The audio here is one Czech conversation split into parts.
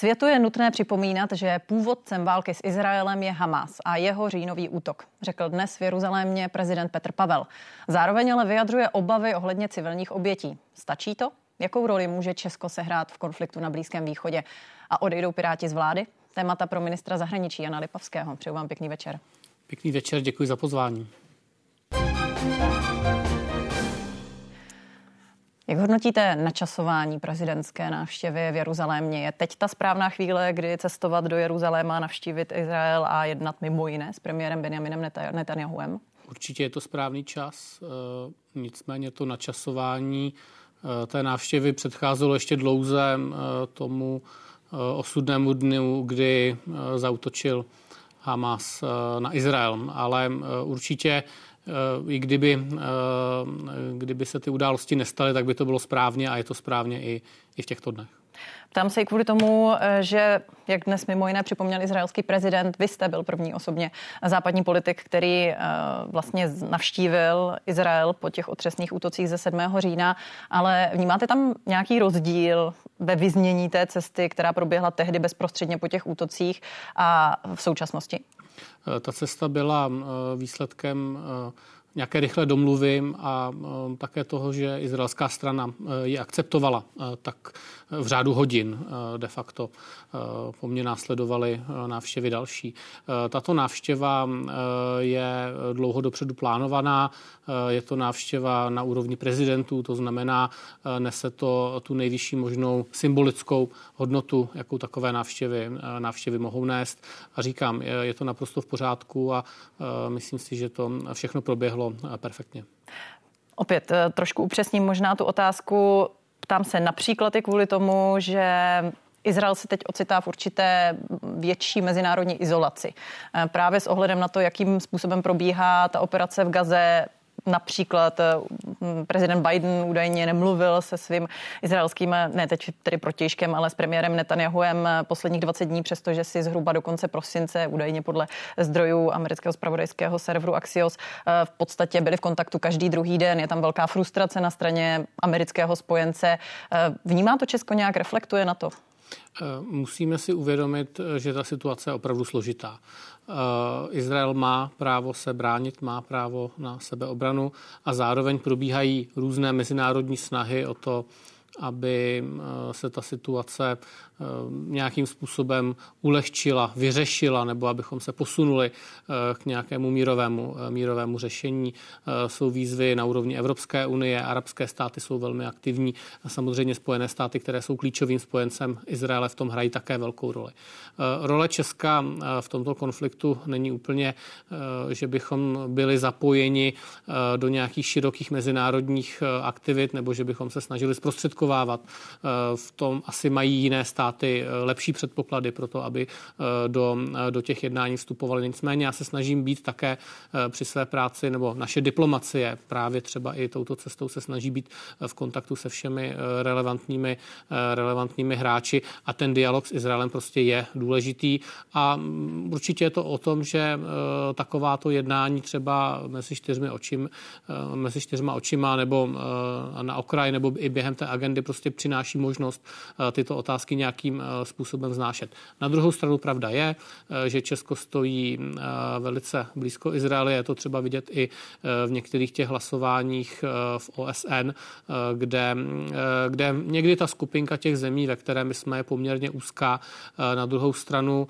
Světu je nutné připomínat, že původcem války s Izraelem je Hamas a jeho říjnový útok, řekl dnes v Jeruzalémě prezident Petr Pavel. Zároveň ale vyjadřuje obavy ohledně civilních obětí. Stačí to? Jakou roli může Česko sehrát v konfliktu na Blízkém východě? A odejdou Piráti z vlády? Témata pro ministra zahraničí Jana Lipavského. Přeju vám pěkný večer. Pěkný večer, děkuji za pozvání. Jak hodnotíte načasování prezidentské návštěvy v Jeruzalémě? Je teď ta správná chvíle, kdy cestovat do Jeruzaléma, navštívit Izrael a jednat mimo jiné s premiérem Benjaminem Netanyahuem? Určitě je to správný čas, eh, nicméně to načasování eh, té návštěvy předcházelo ještě dlouze eh, tomu osudnému dnu, kdy zautočil Hamas na Izrael. Ale určitě i kdyby, kdyby se ty události nestaly, tak by to bylo správně a je to správně i, i v těchto dnech. Ptám se i kvůli tomu, eh, že, jak dnes mimo jiné připomněl izraelský prezident, vy jste byl první osobně západní politik, který eh, vlastně navštívil Izrael po těch otřesných útocích ze 7. října, ale vnímáte tam nějaký rozdíl ve vyznění té cesty, která proběhla tehdy bezprostředně po těch útocích a v současnosti? Eh, ta cesta byla výsledkem nějaké rychlé domluvy a také toho, že izraelská strana ji akceptovala, tak v řádu hodin de facto po mně následovaly návštěvy další. Tato návštěva je dlouho dopředu plánovaná, je to návštěva na úrovni prezidentů, to znamená, nese to tu nejvyšší možnou symbolickou hodnotu, jakou takové návštěvy, návštěvy mohou nést. A říkám, je to naprosto v pořádku a myslím si, že to všechno proběhlo perfektně. Opět trošku upřesním možná tu otázku. Ptám se například i kvůli tomu, že Izrael se teď ocitá v určité větší mezinárodní izolaci. Eh, právě s ohledem na to, jakým způsobem probíhá ta operace v Gaze, Například eh, prezident Biden údajně nemluvil se svým izraelským, ne teď tedy protějškem, ale s premiérem Netanyahuem posledních 20 dní, přestože si zhruba do konce prosince, údajně podle zdrojů amerického spravodajského serveru Axios, eh, v podstatě byli v kontaktu každý druhý den. Je tam velká frustrace na straně amerického spojence. Eh, vnímá to Česko nějak, reflektuje na to? Musíme si uvědomit, že ta situace je opravdu složitá. Eh, Izrael má právo se bránit, má právo na sebeobranu a zároveň probíhají různé mezinárodní snahy o to, aby eh, se ta situace Eh, nějakým způsobem ulehčila, vyřešila, nebo abychom se posunuli eh, k nějakému mírovému, mírovému řešení. Jsou výzvy na úrovni Evropské unie, arabské státy jsou velmi aktivní a samozřejmě Spojené státy, které jsou klíčovým spojencem Izraele, v tom hrají také velkou roli. Role Česka v tomto konfliktu není úplně, že bychom byli zapojeni do nějakých širokých mezinárodních aktivit nebo že bychom se snažili zprostředkovávat. V tom asi mají jiné státy eh, lepší předpoklady pro to, aby eh, do, eh, do těch jednání vstupovali. Nicméně já se snažím být také při své práci, nebo naše diplomacie právě třeba i touto cestou se snaží být v kontaktu se všemi relevantními, relevantními hráči a ten dialog s Izraelem prostě je důležitý a mm, určitě je to o tom, že takováto jednání třeba mezi čtyřmi, očím, mezi čtyřma očima nebo na okraji nebo i během té agendy prostě přináší možnost tyto otázky nějak nějakým eh, způsobem znášet. Na druhou stranu pravda je, eh, že Česko stojí eh, velice blízko Izraeli. Je to třeba vidět i v některých těch hlasováních v OSN, kde, kde někdy ta skupinka těch zemí, ve které my jsme, je poměrně úzká. Na druhou stranu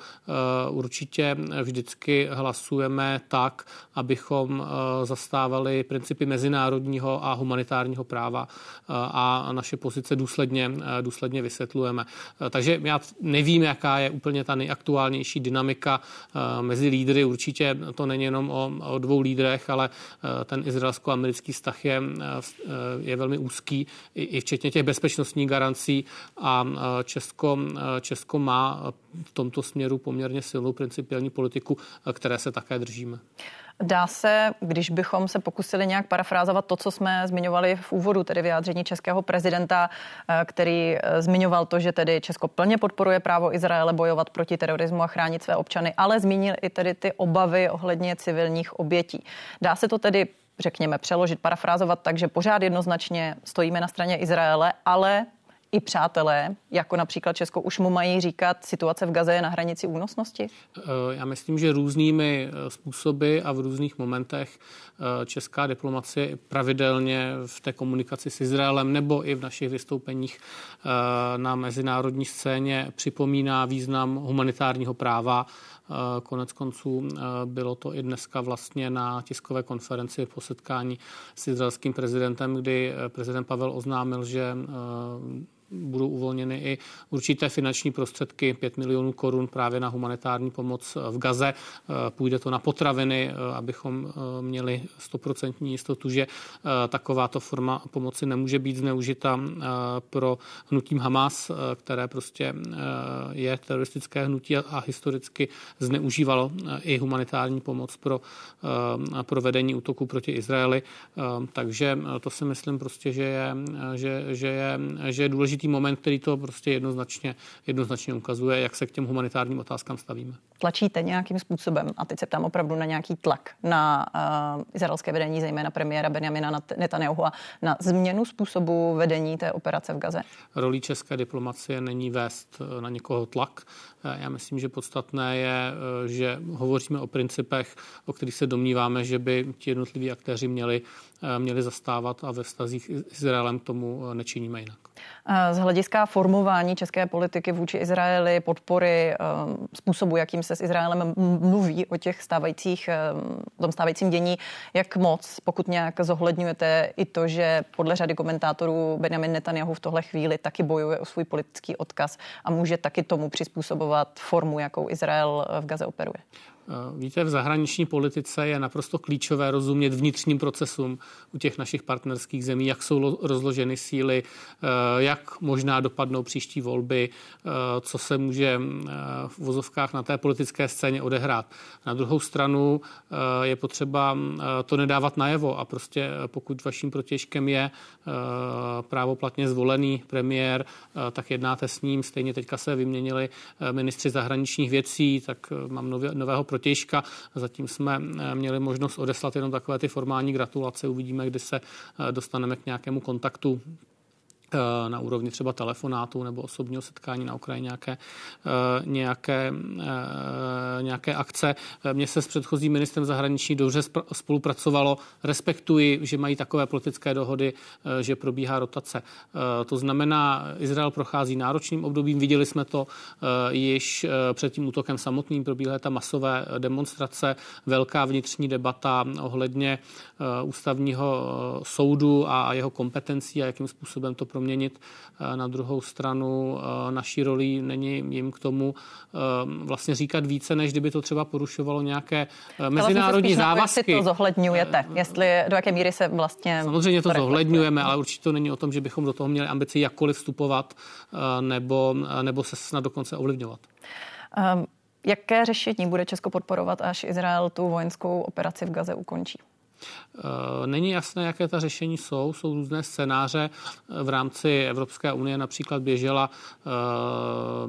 určitě vždycky hlasujeme tak, abychom zastávali principy mezinárodního a humanitárního práva a naše důsledně, důsledně vysvětlujeme. Takže já nevím, jaká je úplně ta nejaktuálnější dynamika eh, mezi lídry. Určitě to není jenom o, o dvou lídrech, ale eh, ten izraelsko-americký vztah je, eh, je velmi úzký, i, i včetně těch bezpečnostních garancí a Česko, Česko má v tomto směru poměrně silnou principiální politiku, které se také držíme. Dá se, když bychom se pokusili nějak parafrázovat to, co jsme zmiňovali v úvodu, tedy vyjádření českého prezidenta, eh, který eh, zmiňoval to, že tedy Česko plně podporuje právo Izraele bojovat proti terorismu a chránit své občany, ale zmínil i tedy ty obavy ohledně civilních obětí. Dá se to tedy řekněme, přeložit, parafrázovat tak, že pořád jednoznačně stojíme na straně Izraele, ale i přátelé, jako například Česko, už mu mají říkat, situace v Gaze je na hranici únosnosti? Eh, já myslím, že různými eh, způsoby a v různých momentech eh, česká diplomacie pravidelně v té komunikaci s Izraelem nebo i v našich vystoupeních na mezinárodní scéně připomíná význam humanitárního práva Konec konců bylo to i dneska vlastně na tiskové konferenci po setkání s izraelským prezidentem, kdy prezident Pavel oznámil, že budou uvolněny i určité finanční prostředky, 5 milionů korun právě na humanitární pomoc v Gaze. Eh, půjde to na potraviny, eh, abychom eh, měli stoprocentní jistotu, že takováto forma pomoci nemůže být zneužita pro hnutím Hamas, které prostě je teroristické hnutí a historicky zneužívalo i humanitární pomoc pro provedení útoku proti Izraeli. Takže to si myslím prostě, že je, že, že je, že je důležité důležitý moment, který to prostě jednoznačně, jednoznačně ukazuje, jak se k těm humanitárním otázkám stavíme. Tlačíte nějakým způsobem, a teď se ptám opravdu na nějaký tlak na uh, izraelské vedení, zejména premiéra Benjamina Netanyahu, na změnu způsobu vedení té operace v Gaze? Rolí české diplomacie není vést eh, na někoho tlak. Eh, já myslím, že podstatné je, že hovoříme o principech, o kterých se domníváme, že by ti jednotliví aktéři měli, měli zastávat a ve vztazích s Izraelem tomu nečiníme jinak. Z hlediska formování české politiky vůči Izraeli, podpory, způsobu, jakým se s Izraelem mluví o těch stávajících, o tom stávajícím dění, jak moc, pokud nějak zohledňujete i to, že podle řady komentátorů Benjamin Netanyahu v tohle chvíli taky bojuje o svůj politický odkaz a může taky tomu přizpůsobovat formu, jakou Izrael v Gaze operuje. Eh, víte, v zahraniční politice je naprosto klíčové rozumět vnitřním procesům u těch našich partnerských zemí, jak jsou rozloženy síly, eh, jak možná dopadnou příští volby, eh, co se může v vozovkách na té politické scéně odehrát. Na druhou stranu je potřeba to nedávat najevo a prostě pokud vaším protěžkem je právoplatně zvolený premiér, tak jednáte s ním. Stejně teďka se vyměnili ministři zahraničních věcí, tak mám nového protěžka protějška. Zatím jsme eh, měli možnost odeslat jenom takové ty formální gratulace. Uvidíme, kdy se eh, dostaneme k nějakému kontaktu na úrovni třeba telefonátu nebo osobního setkání na Ukrajině nějaké, eh, nějaké, eh, nějaké akce. Mně se s předchozím ministrem zahraničí dobře spolupracovalo. Respektuji, že mají takové politické dohody, že probíhá rotace. To znamená, Izrael prochází náročným obdobím. Viděli jsme to již před tím útokem samotným. Probíhaly tam masové demonstrace, velká vnitřní debata ohledně ústavního soudu a jeho kompetencí a jakým způsobem to pro proměnit. Eh, na druhou stranu eh, naší roli není jim k tomu eh, vlastně říkat více, než kdyby to třeba porušovalo nějaké mezinárodní závazky. Jestli to zohledňujete, jestli do jaké míry se vlastně... Samozřejmě to, to zohledňujeme, ale určitě to není o tom, že bychom do toho měli ambici jakkoliv vstupovat nebo, nebo se snad dokonce ovlivňovat. Um, jaké řešení bude Česko podporovat, až Izrael tu vojenskou operaci v Gaze ukončí? Eh, není jasné, jaké ta řešení jsou. Jsou různé scénáře. V rámci Evropské unie například běžela,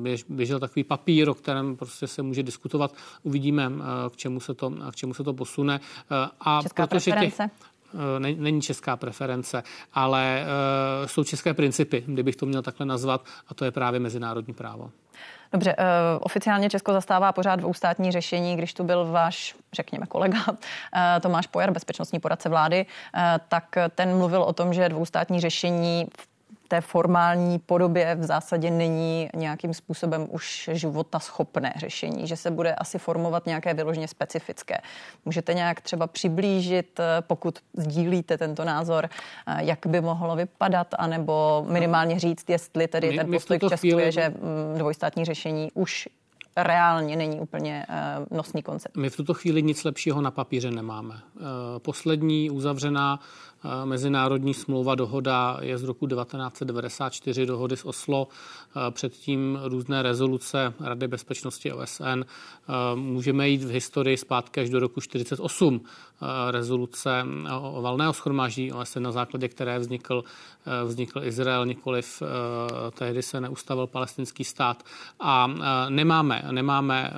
eh, běžel takový papír, o kterém prostě se může diskutovat. Uvidíme, eh, k čemu se to, k čemu se to posune. A Česká protože preference? Těch, není česká preference, ale jsou české principy, kdybych to měl takhle nazvat, a to je právě mezinárodní právo. Dobře, uh, oficiálně Česko zastává pořád dvoustátní řešení, když tu byl váš, řekněme, kolega uh, Tomáš Pojar, bezpečnostní poradce vlády, uh, tak ten mluvil o tom, že dvoustátní řešení v té formální podobě v zásadě není nějakým způsobem už života schopné řešení, že se bude asi formovat nějaké vyloženě specifické. Můžete nějak třeba přiblížit, pokud sdílíte tento názor, jak by mohlo vypadat, anebo minimálně říct, jestli tedy my, ten postoj k Česku chvíli... je, že mm, dvojstátní řešení už reálně není úplně uh, nosný koncept. My v tuto chvíli nic lepšího na papíře nemáme. Uh, poslední uzavřená Mezinárodní smlouva dohoda je z roku 1994, dohody z Oslo, předtím různé rezoluce Rady bezpečnosti OSN. Můžeme jít v historii zpátky až do roku 1948, rezoluce o valného schromáždí OSN, na základě které vznikl, vznikl Izrael, nikoliv tehdy se neustavil palestinský stát. A nemáme, nemáme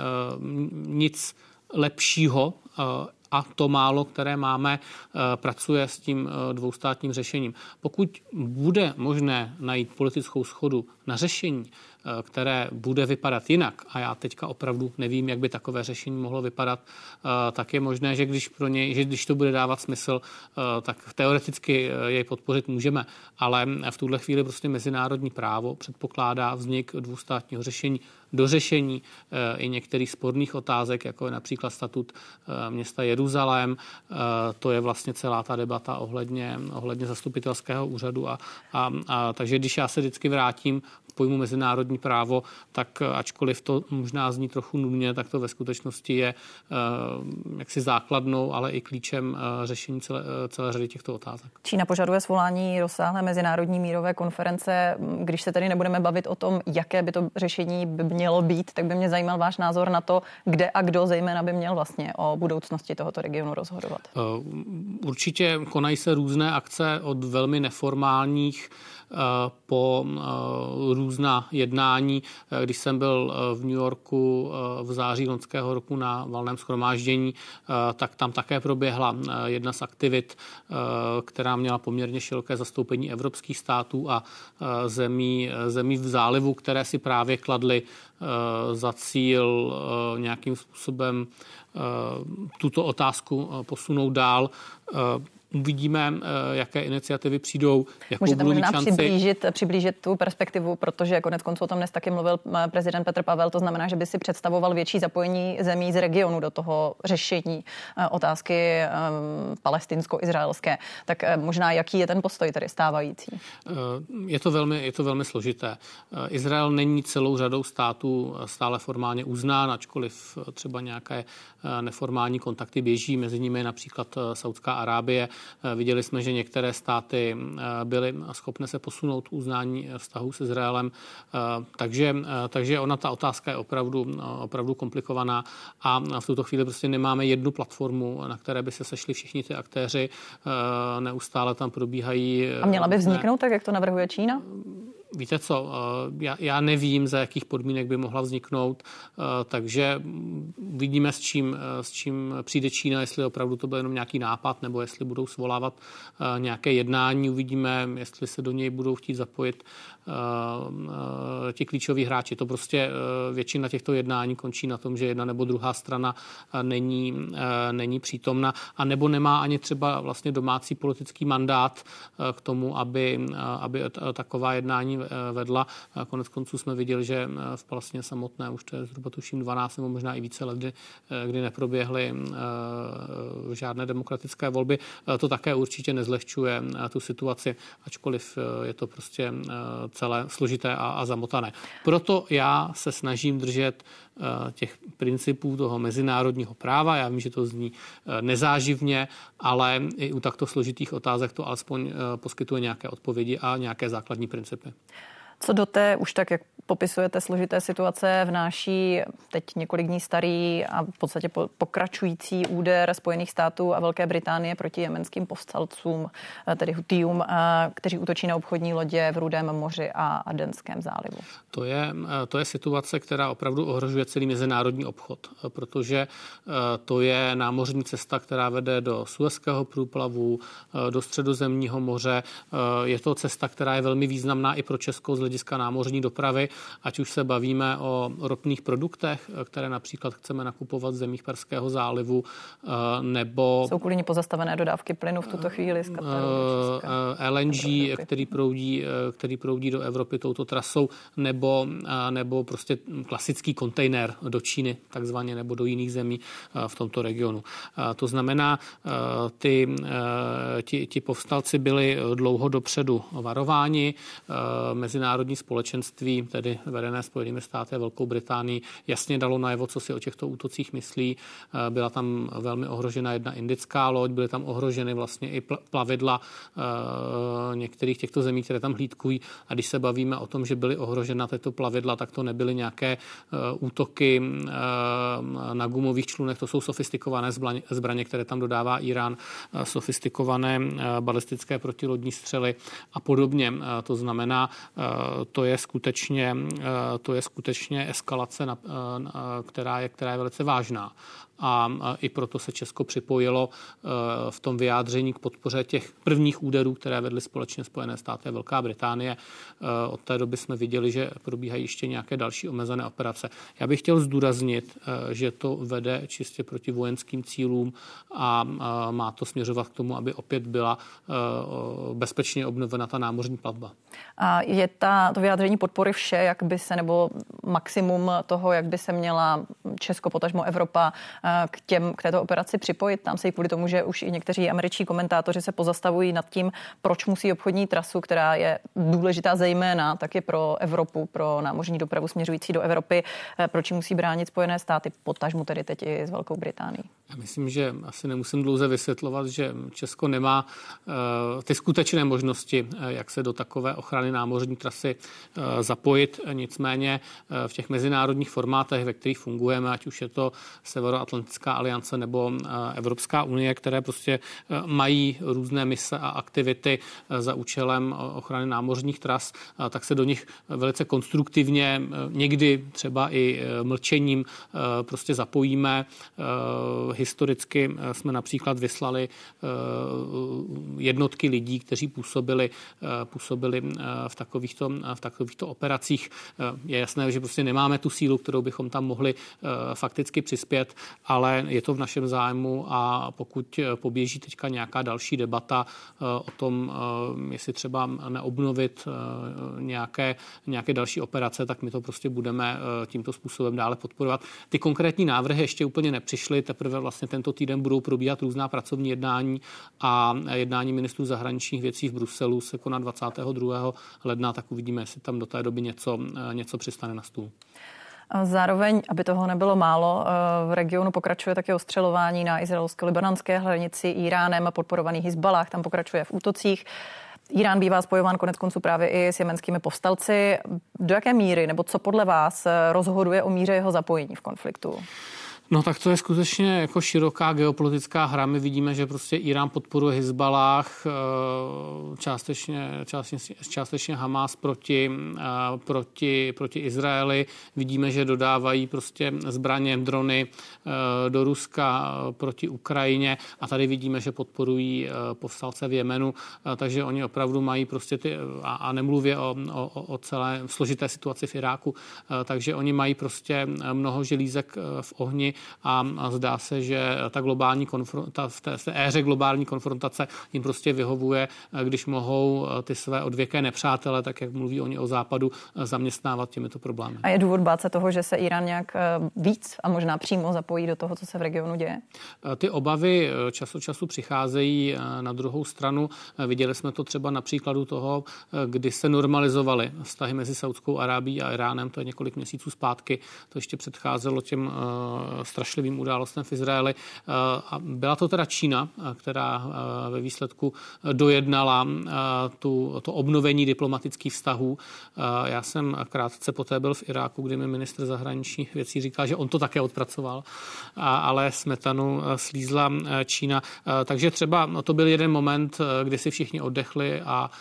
nic lepšího a to málo, které máme, pracuje s tím dvoustátním řešením. Pokud bude možné najít politickou schodu na řešení, Eh, které bude vypadat jinak, a já teďka opravdu nevím, jak by takové řešení mohlo vypadat, eh, tak je možné, že když, pro něj, že když to bude dávat smysl, eh, tak teoreticky jej podpořit můžeme, ale v tuhle chvíli prostě mezinárodní právo předpokládá vznik dvoustátního řešení do řešení i některých sporných otázek, jako je například statut města Jeruzalém. To je vlastně celá ta debata ohledně, ohledně zastupitelského úřadu. A, a, a, takže když já se vždycky vrátím pojmu mezinárodní právo, tak eh, ačkoliv to možná zní trochu nudně, tak to ve skutečnosti je eh, jaksi základnou, ale i klíčem eh, řešení celé, celé řady těchto otázek. Čína požaduje svolání rozsáhlé mezinárodní mírové konference. Když se tedy nebudeme bavit o tom, jaké by to řešení by mělo být, tak by mě zajímal váš názor na to, kde a kdo zejména by měl vlastně o budoucnosti tohoto regionu rozhodovat. Určitě konají se různé akce od velmi neformálních po eh, různá jednání. Eh, když jsem byl eh, v New Yorku v září loňského roku na valném schromáždění, tak tam také proběhla jedna z aktivit, která měla poměrně široké zastoupení evropských států a zemí, zemí v zálivu, které si právě kladly za cíl nějakým způsobem tuto otázku posunout dál. Uvidíme, eh, jaké iniciativy přijdou. Jakou Můžete možná šanci. přiblížit, přiblížit tu perspektivu, protože konec konců o tom dnes taky mluvil eh, prezident Petr Pavel, to znamená, že by si představoval větší zapojení zemí z regionu do toho řešení eh, otázky palestinsko-izraelské. Tak možná jaký je ten postoj tady stávající? Je to velmi, je to velmi složité. Izrael není celou řadou států stále formálně uznán, ačkoliv třeba nějaké neformální kontakty běží, mezi nimi například Saudská Arábie. Eh, viděli jsme, že některé státy eh, byly schopné se posunout uznání eh, vztahu s Izraelem, takže, takže ona ta otázka je opravdu, opravdu komplikovaná a v tuto chvíli prostě nemáme jednu platformu, na které by se sešli všichni ty aktéři, neustále tam probíhají. A měla by vzniknout tak, jak to navrhuje Čína? Víte co, já, já nevím, za jakých podmínek by mohla vzniknout, takže vidíme, s čím, s čím přijde Čína, jestli opravdu to byl jenom nějaký nápad, nebo jestli budou svolávat nějaké jednání, uvidíme, jestli se do něj budou chtít zapojit ti klíčoví hráči. To prostě většina těchto jednání končí na tom, že jedna nebo druhá strana není, není přítomna a nebo nemá ani třeba vlastně domácí politický mandát k tomu, aby, aby taková jednání vedla. Konec konců jsme viděli, že v Palestině samotné už to je zhruba tuším 12 nebo možná i více let, kdy, kdy neproběhly žádné demokratické volby. To také určitě nezlehčuje tu situaci, ačkoliv je to prostě celé složité a, a zamotané. Proto já se snažím držet těch principů toho mezinárodního práva. Já vím, že to zní nezáživně, ale i u takto složitých otázek to alespoň poskytuje nějaké odpovědi a nějaké základní principy. Co do té už tak, jak popisujete složité situace, vnáší teď několik dní starý a v podstatě pokračující úder Spojených států a Velké Británie proti jemenským povstalcům, eh, tedy Hutijům, eh, kteří útočí na obchodní lodě v Rudém moři a Adenském zálivu. To je, eh, to je situace, která opravdu ohrožuje celý mezinárodní obchod, protože to je námořní cesta, která vede do Suezského průplavu, do středozemního moře. Je to cesta, která je velmi významná i pro Českou z hlediska námořní dopravy, ať už se bavíme o ropných produktech, které například chceme nakupovat z zemích Perského zálivu, eh, nebo... Jsou kvůli ní pozastavené dodávky plynu v tuto chvíli z Kataru? Eh, LNG, který proudí, eh, který proudí do Evropy touto trasou, nebo, nebo prostě klasický kontejner do Číny, takzvaně, nebo do jiných zemí v tomto regionu. To znamená, ty, ti, ti povstalci byli dlouho dopředu varováni. Mezinárodní mezinárodní společenství, tedy vedené Spojenými státy a Velkou Británii, jasně dalo najevo, co si o těchto útocích myslí. Eh, byla tam velmi ohrožena jedna indická loď, byly tam ohroženy vlastně i plavidla eh, některých těchto zemí, které tam hlídkují. A když se bavíme o tom, že byly ohrožena tyto plavidla, tak to nebyly nějaké eh, útoky na gumových člunech, to jsou sofistikované zbraně, které tam dodává Irán, sofistikované balistické protilodní střely a podobně. To znamená, to je skutečně, to je skutečně eskalace, která je, která je velice vážná. A i proto se Česko připojilo v tom vyjádření k podpoře těch prvních úderů, které vedly společně Spojené státy a Velká Británie. Od té doby jsme viděli, že probíhají ještě nějaké další omezené operace. Já bych chtěl zdůraznit, že to vede čistě proti vojenským cílům a má to směřovat k tomu, aby opět byla bezpečně obnovena ta námořní platba. A je ta, to vyjádření podpory vše, jak by se, nebo maximum toho, jak by se měla Česko, potažmo Evropa k, těm, k této operaci připojit? Tam se i kvůli tomu, že už i někteří američtí komentátoři se pozastavují nad tím, proč musí obchodní trasu, která je důležitá zejména taky pro Evropu, pro námořní dopravu směřující do Evropy, eh, proč musí bránit Spojené státy, potažmo tedy teď i s Velkou Británií. Myslím, že asi nemusím dlouze vysvětlovat, že Česko nemá uh, ty skutečné možnosti, uh, jak se do takové ochrany námořní trasy uh, zapojit. Nicméně v těch mezinárodních formátech, ve kterých fungujeme, ať už je to Severoatlantická aliance nebo Evropská unie, které prostě mají různé mise a aktivity za účelem ochrany námořních tras, tak se do nich velice konstruktivně, někdy třeba i mlčením prostě zapojíme. Historicky eh, jsme například vyslali eh, jednotky lidí, kteří působili, eh, působili v, takovýchto, v takovýchto operacích. Je jasné, že prostě nemáme tu sílu, kterou bychom tam mohli fakticky přispět, ale je to v našem zájmu a pokud poběží teďka nějaká další debata o tom, jestli třeba neobnovit nějaké, nějaké další operace, tak my to prostě budeme tímto způsobem dále podporovat. Ty konkrétní návrhy ještě úplně nepřišly, teprve vlastně vlastně tento týden budou probíhat různá pracovní jednání a jednání ministrů zahraničních věcí v Bruselu se koná 22. ledna, tak uvidíme, jestli tam do té doby něco, něco přistane na stůl. Zároveň, aby toho nebylo málo, v regionu pokračuje také ostřelování na izraelsko-libanonské hranici Iránem a podporovaný Hizbalách. Tam pokračuje v útocích. Irán bývá spojován konec konců právě i s jemenskými povstalci. Do jaké míry, nebo co podle vás rozhoduje o míře jeho zapojení v konfliktu? No tak to je skutečně jako široká geopolitická hra. My vidíme, že prostě Irán podporuje Hezbalách, eh, částečně, částečně, částečně Hamas proti, eh, proti, proti Izraeli. Vidíme, že dodávají prostě zbraně, drony eh, do Ruska proti Ukrajině a tady vidíme, že podporují povstalce v Jemenu, takže oni opravdu mají prostě ty, a, a nemluvě o, o, o celé složité situaci v Iráku, takže oni mají prostě mnoho želízek v ohni a, a zdá se, že ta globální konfronta, v té, v té éře globální konfrontace jim prostě vyhovuje, když mohou ty své odvěké nepřátele, tak jak mluví oni o západu, zaměstnávat těmito problémy. A je důvod bát se toho, že se Irán nějak víc a možná přímo zapojí do toho, co se v regionu děje? Ty obavy čas od času přicházejí na druhou stranu. Viděli jsme to třeba na příkladu toho, kdy se normalizovaly vztahy mezi Saudskou Arábí a Iránem, to je několik měsíců zpátky. To ještě předcházelo těm strašlivým událostem v Izraeli. Eh, a byla to teda Čína, eh, která eh, ve výsledku dojednala tu, to obnovení diplomatických vztahů. Já jsem krátce poté byl v Iráku, kdy mi ministr zahraničních věcí říkal, že on to také odpracoval, ale smetanu slízla Čína. Takže třeba to byl jeden moment, kdy si všichni oddechli a,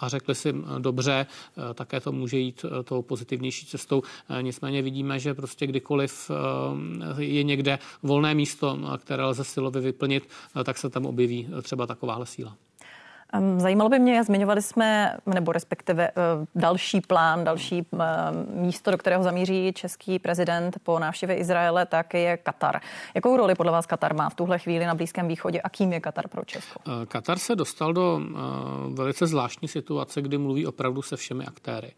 a řekli si dobře, také to může jít tou pozitivnější cestou. Nicméně vidíme, že prostě kdykoliv Eh, je někde volné místo, které lze silově vyplnit, eh, tak se tam objeví třeba takováhle síla. Zajímalo by mě, zmiňovali jsme, nebo respektive eh, další plán, další místo, do kterého zamíří český prezident po návštěvě Izraele, tak je Katar. Jakou roli podle vás Katar má v tuhle chvíli na Blízkém východě a kým je Katar pro Česko? Katar se dostal do velice zvláštní situace, kdy mluví opravdu se všemi aktéry.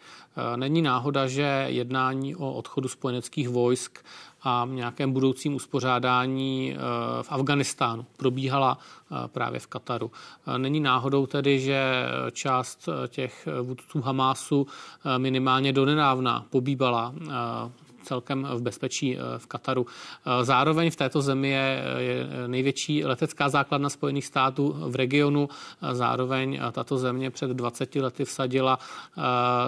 Není náhoda, že jednání o odchodu spojeneckých vojsk a nějakém budoucím uspořádání eh, v Afganistánu probíhala eh, právě v Kataru. Eh, není náhodou tedy, že část těch vůdců Hamásu minimálně donedávna pobývala celkem v bezpečí eh, v Kataru. Eh, zároveň v této zemi je, je největší letecká základna Spojených států v regionu. Eh, zároveň tato země před 20 lety vsadila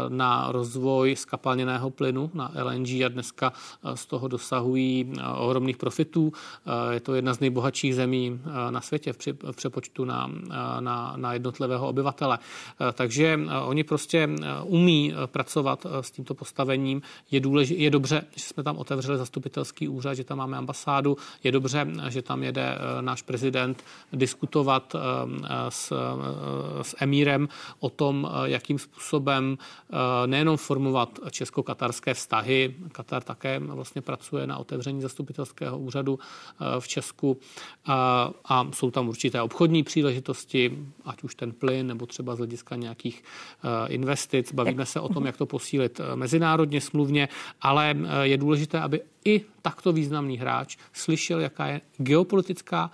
na rozvoj skapalněného plynu, na LNG a dneska z toho dosahují ohromných profitů. Je to jedna z nejbohatších zemí na světě v přepočtu na, na, na jednotlivého obyvatele. Takže oni prostě umí pracovat s tímto postavením. Je, důlež, je dobře, dobře, že jsme tam otevřeli zastupitelský úřad, že tam máme ambasádu. Je dobře, že tam jede náš prezident diskutovat s, s emírem o tom, jakým způsobem nejenom formovat česko-katarské vztahy. Katar také vlastně pracuje na otevření zastupitelského úřadu v Česku a jsou tam určité obchodní příležitosti, ať už ten plyn nebo třeba z hlediska nějakých investic. Bavíme se o tom, jak to posílit mezinárodně smluvně, ale je důležité, aby i takto významný hráč slyšel, jaká je geopolitická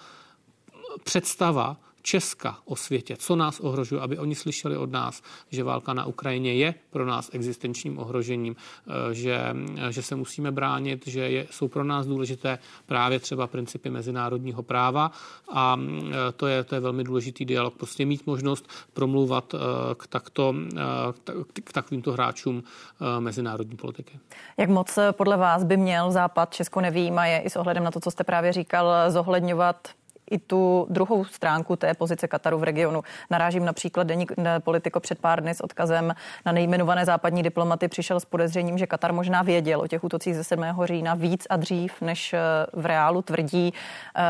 představa Česka o světě, co nás ohrožuje, aby oni slyšeli od nás, že válka na Ukrajině je pro nás existenčním ohrožením, eh, že, že se musíme bránit, že je, jsou pro nás důležité právě třeba principy mezinárodního práva a eh, to je, to je velmi důležitý dialog. Prostě mít možnost promluvat eh, k, takto, k takovýmto hráčům mezinárodní politiky. Jak moc podle vás by měl Západ, Česko nevím, a je i s ohledem na to, co jste právě říkal, zohledňovat i tu druhou stránku té pozice Kataru v regionu. Narážím například denní politiko před pár dny s odkazem na nejmenované západní diplomaty přišel s podezřením, že Katar možná věděl o těch útocích ze 7. října víc a dřív, než eh, v reálu tvrdí. Eh,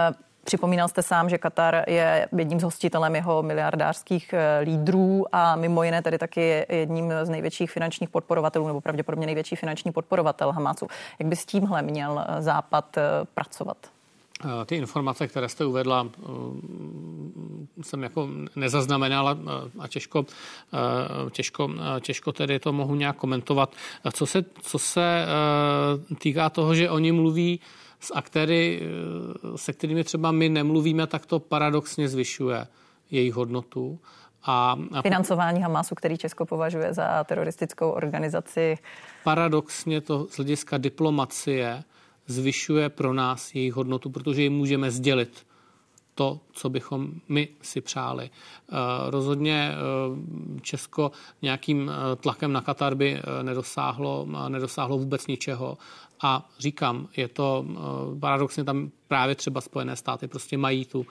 připomínal jste sám, že Katar je jedním z hostitelem jeho miliardářských eh, lídrů a mimo jiné tedy taky jedním z největších finančních podporovatelů nebo pravděpodobně největší finanční podporovatel Hamasu. Jak by s tímhle měl Západ pracovat? Eh, ty informace, které jste uvedla, eh, jsem jako nezaznamenala eh, a těžko, těžko, těžko tedy to mohu nějak komentovat. Co se, co se týká toho, že oni mluví s aktéry, se kterými třeba my nemluvíme, tak to paradoxně zvyšuje jejich hodnotu. A, Financování Hamasu, který Česko považuje za teroristickou organizaci. Paradoxně to z hlediska diplomacie zvyšuje pro nás jejich hodnotu, protože jim můžeme sdělit to, co bychom my si přáli. Eh, rozhodně eh, Česko nějakým eh, tlakem na Katar by nedosáhlo, nedosáhlo vůbec ničeho. A říkám, je to paradoxně tam právě třeba Spojené státy prostě mají tu,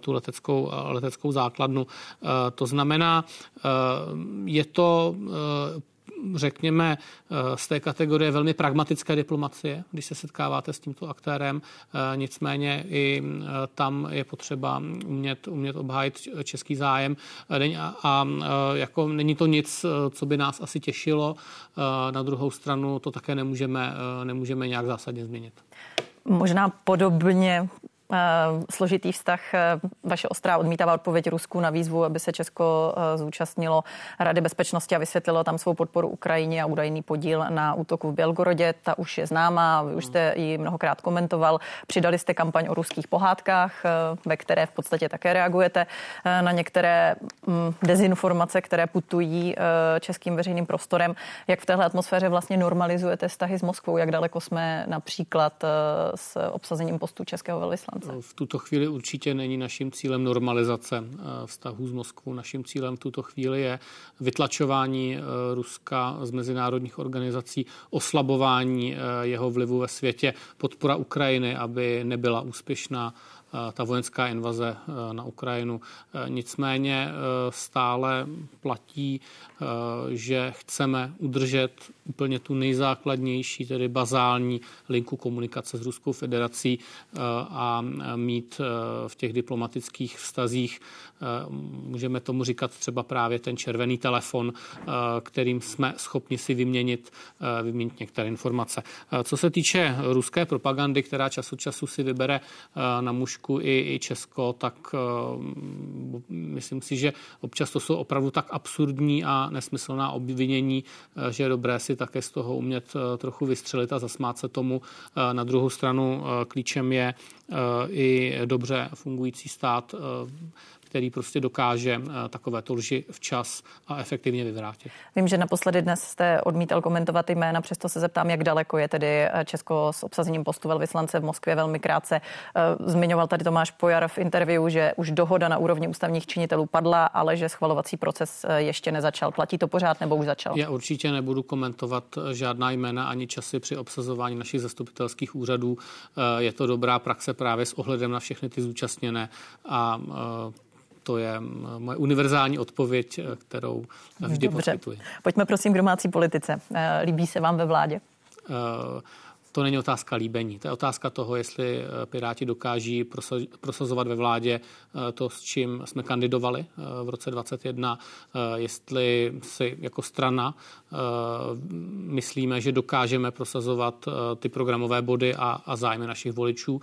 tu leteckou, leteckou základnu. To znamená, je to řekněme, eh, z té kategorie velmi pragmatické diplomacie, když se setkáváte s tímto aktérem. Eh, nicméně i eh, tam je potřeba umět, umět obhájit český zájem. A jako není to nic, co by nás asi těšilo. Na druhou stranu to také nemůžeme, nemůžeme nějak zásadně změnit. Možná podobně složitý vztah. Eh, vaše ostrá odmítavá odpověď Rusku na výzvu, aby se Česko eh, zúčastnilo Rady bezpečnosti a vysvětlilo tam svou podporu Ukrajině a údajný podíl na útoku v Bělgorodě. Ta už je známá, vy už jste ji mnohokrát komentoval. Přidali jste kampaň o ruských pohádkách, ve které v podstatě také reagujete na některé mm, dezinformace, které putují českým veřejným prostorem. Jak v téhle atmosféře vlastně normalizujete vztahy s Moskvou? Jak daleko jsme například s obsazením postu českého velvyslance? Šance? V tuto chvíli určitě není naším cílem normalizace eh, vztahů s Moskvou. Naším cílem v tuto chvíli je vytlačování eh, Ruska z mezinárodních organizací, oslabování eh, jeho vlivu ve světě, podpora Ukrajiny, aby nebyla úspěšná ta vojenská invaze na Ukrajinu. Nicméně stále platí, že chceme udržet úplně tu nejzákladnější, tedy bazální linku komunikace s Ruskou federací a mít v těch diplomatických vztazích, můžeme tomu říkat třeba právě ten červený telefon, kterým jsme schopni si vyměnit, vyměnit některé informace. Co se týče ruské propagandy, která čas od času si vybere na mužku i, i Česko, tak myslím si, že občas to jsou opravdu tak absurdní a nesmyslná obvinění, že je dobré si také z toho umět trochu vystřelit a zasmát se tomu. Na druhou stranu klíčem je i dobře fungující stát, který prostě dokáže eh, takovéto lži včas a efektivně vyvrátit. Vím, že naposledy dnes jste odmítal komentovat jména, přesto se zeptám, jak daleko je tedy eh, Česko s obsazením postu velvyslance v Moskvě velmi krátce. Eh, zmiňoval tady Tomáš Pojar v interview, že už dohoda na úrovni ústavních činitelů padla, ale že schvalovací proces ještě nezačal. Platí to pořád nebo už začal? Já určitě nebudu komentovat žádná jména ani časy při obsazování našich zastupitelských úřadů. Je to dobrá praxe právě s ohledem na všechny ty zúčastněné a to je moje univerzální odpověď, eh, kterou vždy Dobře. poskytuji. Pojďme prosím k domácí politice. Eh, líbí se vám ve vládě? Uh, to není otázka líbení. To je otázka toho, jestli Piráti dokáží prosazovat ve vládě to, s čím jsme kandidovali v roce 2021, jestli si jako strana myslíme, že dokážeme prosazovat ty programové body a, a zájmy našich voličů.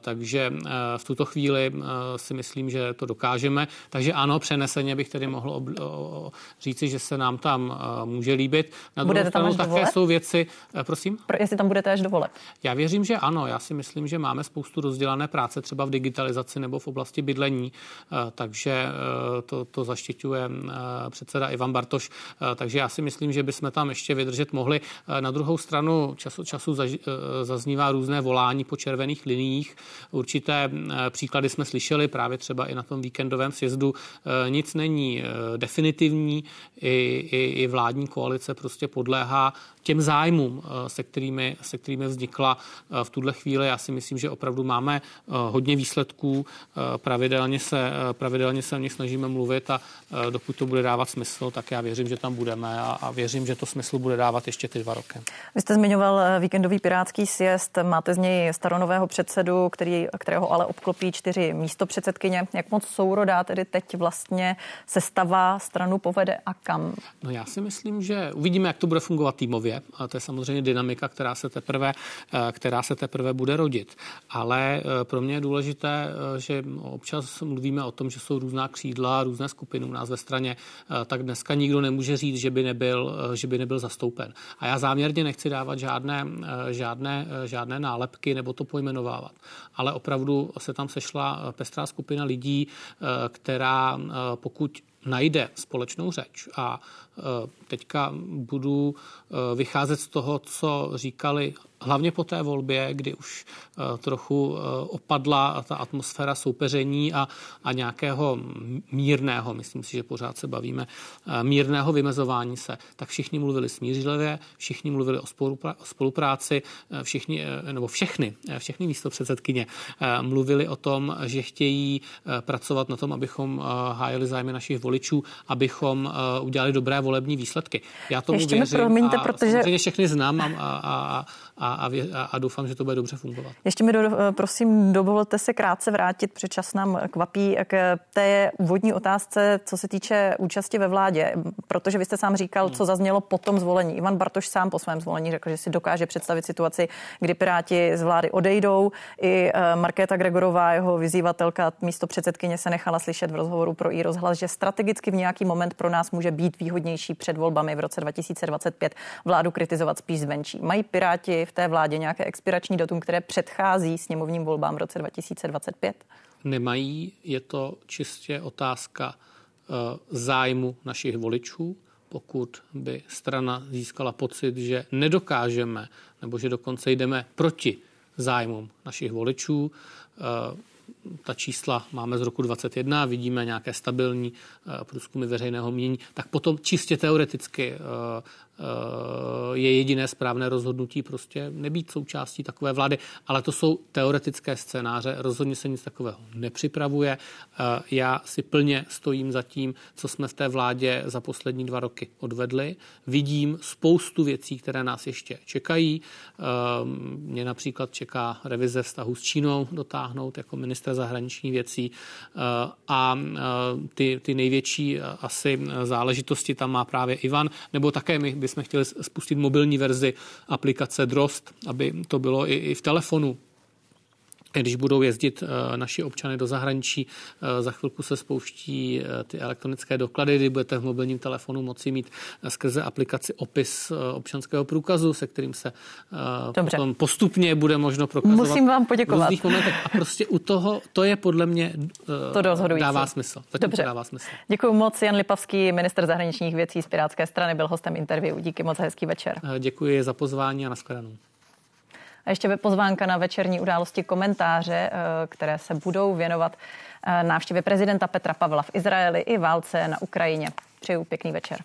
Takže v tuto chvíli si myslím, že to dokážeme. Takže ano, přeneseně bych tedy mohl říci, že se nám tam může líbit. Na budete tam až také jsou věci, prosím? Jestli tam budete až dovolit. Já věřím, že ano. Já si myslím, že máme spoustu rozdělané práce třeba v digitalizaci nebo v oblasti bydlení, takže to, to zaštiťuje předseda Ivan Bartoš. Takže já si myslím, že bychom tam ještě vydržet mohli. Na druhou stranu času, času zaznívá různé volání po červených liniích. Určité příklady jsme slyšeli právě třeba i na tom víkendovém sjezdu. Nic není definitivní, i, i, i vládní koalice prostě podléhá těm zájmům, eh, se kterými, se kterými vznikla eh, v tuhle chvíli. Já si myslím, že opravdu máme eh, hodně výsledků, pravidelně se, pravidelně se o nich snažíme mluvit a dokud to bude dávat smysl, tak já věřím, že tam budeme a, a věřím, že to smysl bude dávat ještě ty dva roky. Vy jste zmiňoval víkendový pirátský sjezd, máte z něj staronového předsedu, který, kterého ale obklopí čtyři místo předsedkyně. Jak moc sourodá tedy teď vlastně sestava stranu povede a kam? No já si myslím, že uvidíme, jak to bude fungovat týmově a to je samozřejmě dynamika, která se teprve, eh, která se teprve bude rodit. Ale eh, pro mě je důležité, eh, že občas mluvíme o tom, že jsou různá křídla, různé skupiny u nás ve straně, tak dneska nikdo nemůže říct, že by nebyl, že by nebyl zastoupen. A já záměrně nechci dávat žádné, žádné, žádné nálepky nebo to pojmenovávat. Ale opravdu se tam sešla pestrá skupina lidí, která pokud najde společnou řeč a teďka budu vycházet z toho, co říkali hlavně po té volbě, kdy už eh, trochu eh, opadla ta atmosféra soupeření a, a nějakého mírného, myslím si, že pořád se bavíme, eh, mírného vymezování se, tak všichni mluvili smířlivě, všichni mluvili o spolupráci, všichni, nebo všechny, všechny místo předsedkyně mluvili o tom, že chtějí pracovat na tom, abychom hájili zájmy našich voličů, abychom udělali dobré volební výsledky. Já tomu Ještě věřím mi promiňte, a protože... samozřejmě všechny znám a, a, a, a, a, a, doufám, že to bude dobře fungovat. Ještě mi do, prosím dovolte se krátce vrátit, čas nám kvapí k té úvodní otázce, co se týče účasti ve vládě, protože vy jste sám říkal, co zaznělo po tom zvolení. Ivan Bartoš sám po svém zvolení řekl, že si dokáže představit situaci, kdy Piráti z vlády odejdou. I eh, Markéta Gregorová, jeho vyzývatelka, místo předsedkyně se nechala slyšet v rozhovoru pro i rozhlas, že strategicky v nějaký moment pro nás může být výhodnější před volbami v roce 2025 vládu kritizovat spíš zvenčí. Mají Piráti v té vládě nějaké expirační datum, které předchází sněmovním volbám v roce 2025? Nemají, je to čistě otázka uh, zájmu našich voličů. Pokud by strana získala pocit, že nedokážeme, nebo že dokonce jdeme proti zájmům našich voličů, uh, ta čísla máme z roku 2021, vidíme nějaké stabilní průzkumy veřejného mínění, tak potom čistě teoreticky Eh, je jediné správné rozhodnutí prostě nebýt součástí takové vlády, ale to jsou teoretické scénáře, rozhodně se nic takového nepřipravuje. Eh, já si plně stojím za tím, co jsme v té vládě za poslední dva roky odvedli. Vidím spoustu věcí, které nás ještě čekají. Eh, mě například čeká revize vztahu s Čínou dotáhnout jako ministra zahraničních věcí a ty, ty největší asi záležitosti tam má právě Ivan, nebo také my bychom chtěli spustit mobilní verzi aplikace Drost, aby to bylo i, i v telefonu když budou jezdit eh, naši občany do zahraničí, eh, za chvilku se spouští eh, ty elektronické doklady, kdy budete v mobilním telefonu moci mít skrze aplikaci opis občanského průkazu, se kterým se Dobře. potom postupně bude možno prokazovat. Musím vám poděkovat. A prostě u toho, to je podle mě to dává smysl. Zatím Dobře. dává smysl. Děkuji moc. Jan Lipavský, minister zahraničních věcí z Pirátské strany, byl hostem interview. Díky moc, hezký večer. Děkuji za pozvání a nashledanou. A ještě by pozvánka na večerní události komentáře, eh, které se budou věnovat eh, návštěvě prezidenta Petra Pavla v Izraeli i válce na Ukrajině. Přeju pěkný večer.